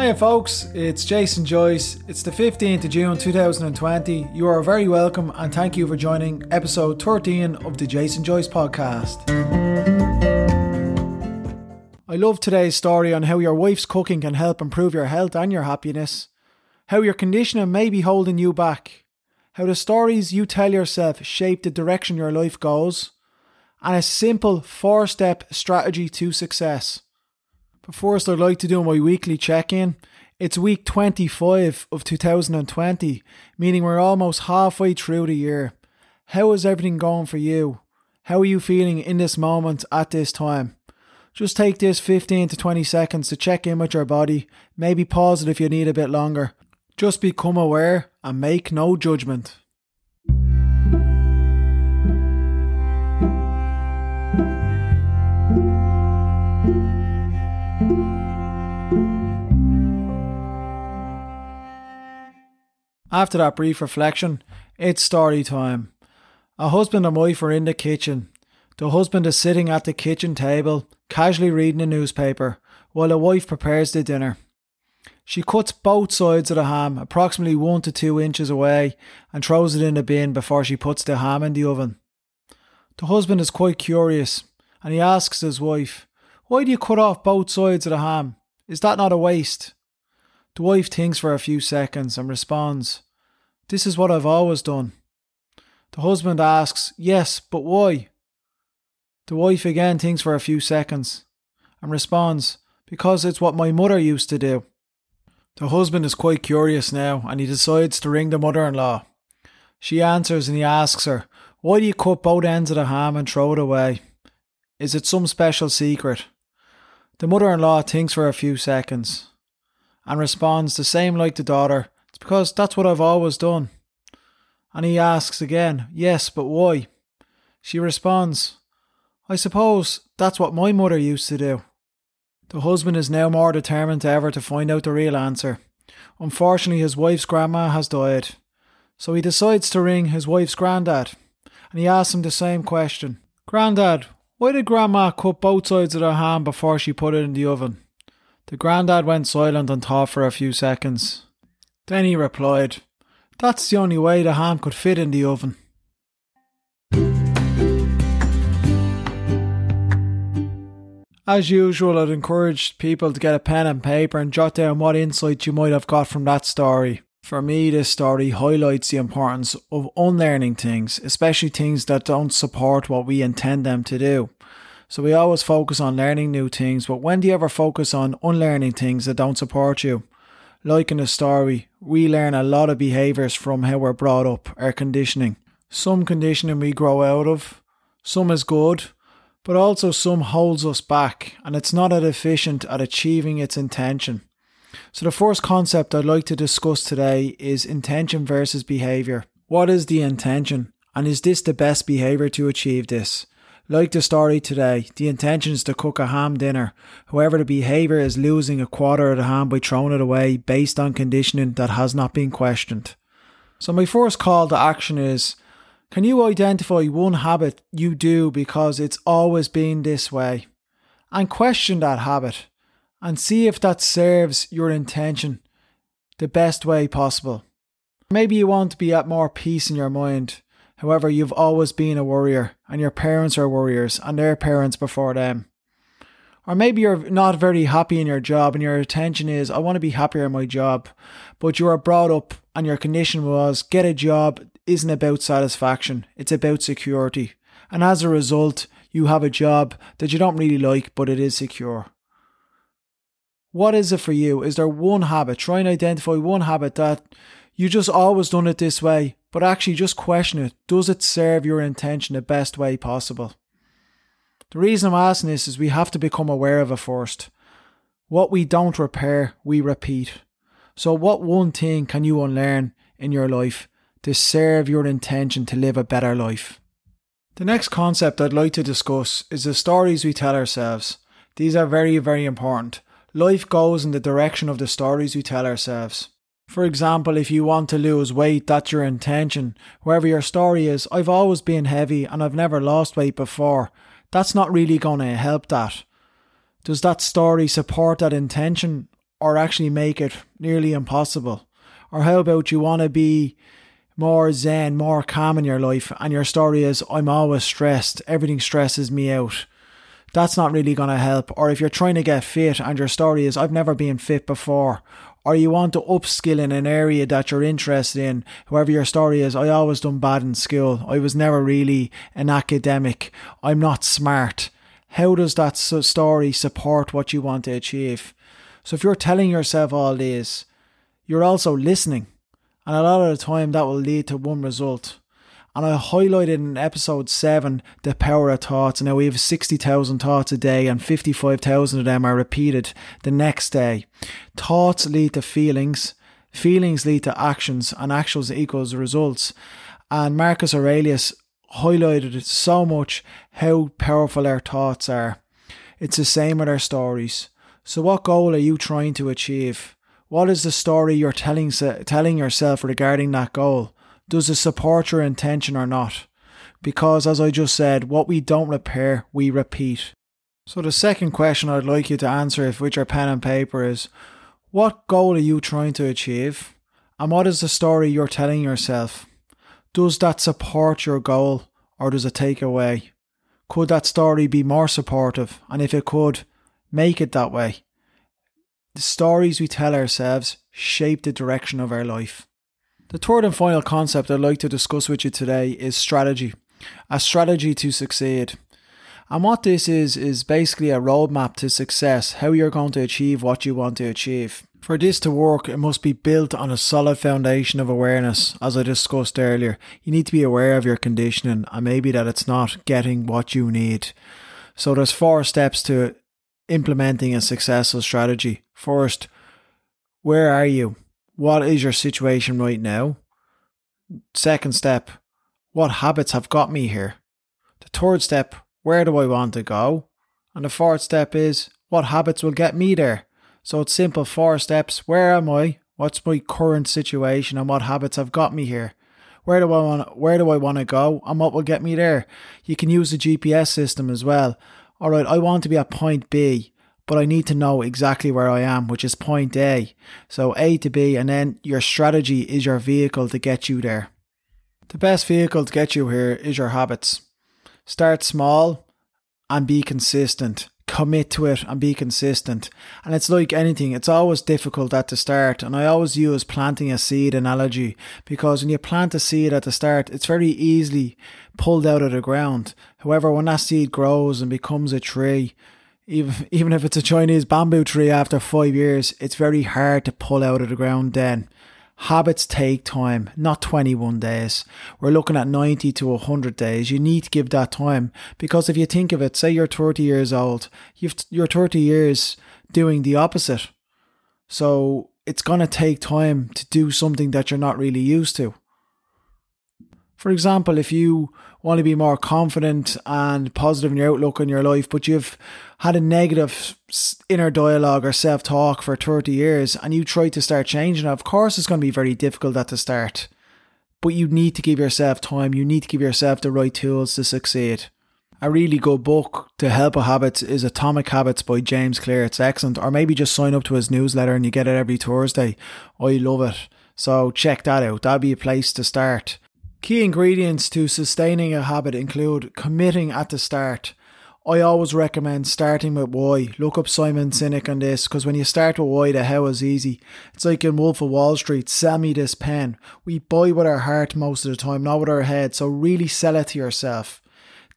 Hiya, folks, it's Jason Joyce. It's the 15th of June 2020. You are very welcome and thank you for joining episode 13 of the Jason Joyce podcast. I love today's story on how your wife's cooking can help improve your health and your happiness, how your conditioning may be holding you back, how the stories you tell yourself shape the direction your life goes, and a simple four step strategy to success. But first, I'd like to do my weekly check in. It's week 25 of 2020, meaning we're almost halfway through the year. How is everything going for you? How are you feeling in this moment at this time? Just take this 15 to 20 seconds to check in with your body, maybe pause it if you need a bit longer. Just become aware and make no judgment. After that brief reflection, it's story time. A husband and wife are in the kitchen. The husband is sitting at the kitchen table, casually reading a newspaper, while the wife prepares the dinner. She cuts both sides of the ham approximately one to two inches away and throws it in the bin before she puts the ham in the oven. The husband is quite curious and he asks his wife, Why do you cut off both sides of the ham? Is that not a waste? The wife thinks for a few seconds and responds, This is what I've always done. The husband asks, Yes, but why? The wife again thinks for a few seconds and responds, Because it's what my mother used to do. The husband is quite curious now and he decides to ring the mother in law. She answers and he asks her, Why do you cut both ends of the ham and throw it away? Is it some special secret? The mother in law thinks for a few seconds and responds the same like the daughter, It's because that's what I've always done. And he asks again, Yes, but why? She responds, I suppose that's what my mother used to do. The husband is now more determined than ever to find out the real answer. Unfortunately, his wife's grandma has died. So he decides to ring his wife's granddad and he asks him the same question Grandad, why did grandma cut both sides of her ham before she put it in the oven? The grandad went silent and thought for a few seconds. Then he replied, That's the only way the ham could fit in the oven. As usual, I'd encourage people to get a pen and paper and jot down what insights you might have got from that story. For me, this story highlights the importance of unlearning things, especially things that don't support what we intend them to do. So we always focus on learning new things, but when do you ever focus on unlearning things that don't support you? Like in the story, we learn a lot of behaviours from how we're brought up, our conditioning. Some conditioning we grow out of, some is good, but also some holds us back and it's not as efficient at achieving its intention. So, the first concept I'd like to discuss today is intention versus behaviour. What is the intention? And is this the best behaviour to achieve this? Like the story today, the intention is to cook a ham dinner. However, the behaviour is losing a quarter of the ham by throwing it away based on conditioning that has not been questioned. So, my first call to action is can you identify one habit you do because it's always been this way? And question that habit and see if that serves your intention the best way possible. Maybe you want to be at more peace in your mind However, you've always been a warrior, and your parents are warriors, and their parents before them. Or maybe you're not very happy in your job, and your intention is, I want to be happier in my job. But you were brought up, and your condition was, get a job isn't about satisfaction, it's about security. And as a result, you have a job that you don't really like, but it is secure. What is it for you? Is there one habit? Try and identify one habit that you just always done it this way, but actually just question it. Does it serve your intention the best way possible? The reason I'm asking this is we have to become aware of it first. What we don't repair, we repeat. So, what one thing can you unlearn in your life to serve your intention to live a better life? The next concept I'd like to discuss is the stories we tell ourselves. These are very, very important. Life goes in the direction of the stories we tell ourselves. For example, if you want to lose weight, that's your intention. Wherever your story is, I've always been heavy and I've never lost weight before. That's not really going to help that. Does that story support that intention? or actually make it nearly impossible? Or how about you want to be more zen, more calm in your life, and your story is, I'm always stressed, everything stresses me out. That's not really going to help. Or if you're trying to get fit and your story is, I've never been fit before, or you want to upskill in an area that you're interested in, whoever your story is, I always done bad in school. I was never really an academic. I'm not smart. How does that story support what you want to achieve? So if you're telling yourself all this, you're also listening. And a lot of the time that will lead to one result. And I highlighted in episode 7 the power of thoughts. Now we have 60,000 thoughts a day, and 55,000 of them are repeated the next day. Thoughts lead to feelings, feelings lead to actions, and actions equals results. And Marcus Aurelius highlighted so much how powerful our thoughts are. It's the same with our stories. So, what goal are you trying to achieve? What is the story you're telling, telling yourself regarding that goal? Does it support your intention or not? Because, as I just said, what we don't repair, we repeat. So, the second question I'd like you to answer if with your pen and paper is what goal are you trying to achieve? And what is the story you're telling yourself? Does that support your goal or does it take away? Could that story be more supportive? And if it could, make it that way. The stories we tell ourselves shape the direction of our life. The third and final concept I'd like to discuss with you today is strategy. A strategy to succeed. And what this is, is basically a roadmap to success, how you're going to achieve what you want to achieve. For this to work, it must be built on a solid foundation of awareness, as I discussed earlier. You need to be aware of your conditioning and maybe that it's not getting what you need. So there's four steps to implementing a successful strategy. First, where are you? What is your situation right now? Second step, what habits have got me here? The third step, where do I want to go? And the fourth step is, what habits will get me there? So it's simple four steps. Where am I? What's my current situation and what habits have got me here? Where do I want where do I want to go and what will get me there? You can use the GPS system as well. All right, I want to be at point B but I need to know exactly where I am, which is point A. So A to B, and then your strategy is your vehicle to get you there. The best vehicle to get you here is your habits. Start small and be consistent. Commit to it and be consistent. And it's like anything, it's always difficult at the start. And I always use planting a seed analogy because when you plant a seed at the start, it's very easily pulled out of the ground. However, when that seed grows and becomes a tree, even even if it's a Chinese bamboo tree after five years, it's very hard to pull out of the ground then. Habits take time, not 21 days. We're looking at 90 to 100 days. You need to give that time because if you think of it, say you're 30 years old, you've, you're 30 years doing the opposite. So it's going to take time to do something that you're not really used to. For example, if you want to be more confident and positive in your outlook on your life, but you've had a negative inner dialogue or self talk for 30 years and you try to start changing of course, it's going to be very difficult at the start. But you need to give yourself time, you need to give yourself the right tools to succeed. A really good book to help with habits is Atomic Habits by James Clear. It's excellent. Or maybe just sign up to his newsletter and you get it every Thursday. I love it. So check that out. That'd be a place to start. Key ingredients to sustaining a habit include committing at the start. I always recommend starting with why. Look up Simon Sinek on this because when you start with why, the how is easy. It's like in Wolf of Wall Street, sell me this pen. We buy with our heart most of the time, not with our head. So really sell it to yourself.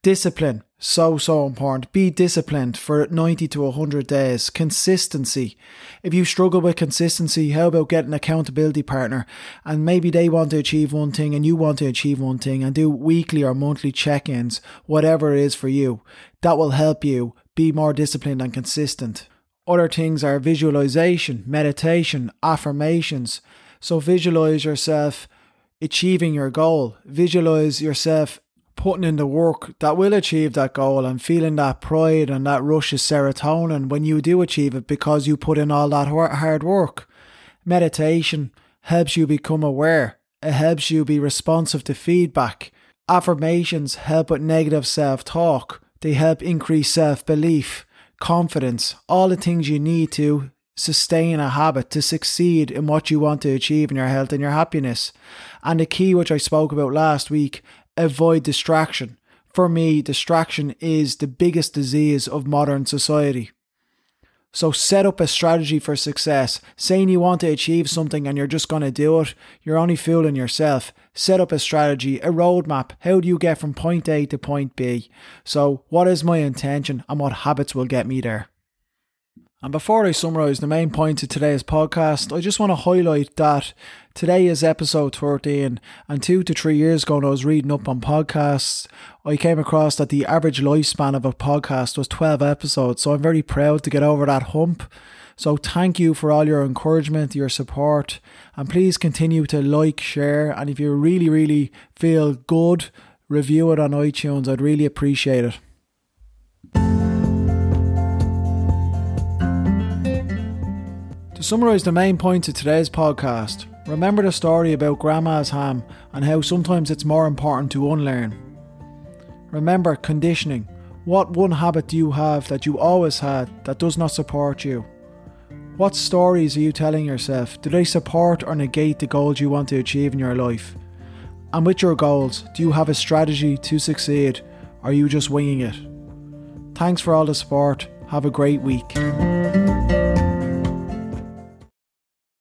Discipline so, so important. Be disciplined for 90 to 100 days. Consistency. If you struggle with consistency, how about getting an accountability partner? And maybe they want to achieve one thing and you want to achieve one thing and do weekly or monthly check ins, whatever it is for you. That will help you be more disciplined and consistent. Other things are visualization, meditation, affirmations. So visualize yourself achieving your goal. Visualize yourself putting in the work that will achieve that goal and feeling that pride and that rush of serotonin when you do achieve it because you put in all that hard work. Meditation helps you become aware, it helps you be responsive to feedback. Affirmations help with negative self talk, they help increase self belief, confidence, all the things you need to sustain a habit, to succeed in what you want to achieve in your health and your happiness. And the key, which I spoke about last week, avoid distraction. For me, distraction is the biggest disease of modern society. So set up a strategy for success. Saying you want to achieve something and you're just going to do it, you're only fooling yourself. Set up a strategy, a roadmap. How do you get from point A to point B? So, what is my intention and what habits will get me there? And before I summarise the main points of today's podcast, I just want to highlight that today is episode 13, and two to three years ago, when I was reading up on podcasts, I came across that the average lifespan of a podcast was 12 episodes. So I'm very proud to get over that hump. So thank you for all your encouragement, your support, and please continue to like, share, and if you really, really feel good, review it on iTunes. I'd really appreciate it. To summarise the main points of today's podcast, remember the story about Grandma's ham and how sometimes it's more important to unlearn. Remember conditioning. What one habit do you have that you always had that does not support you? What stories are you telling yourself? Do they support or negate the goals you want to achieve in your life? And with your goals, do you have a strategy to succeed or are you just winging it? Thanks for all the support. Have a great week.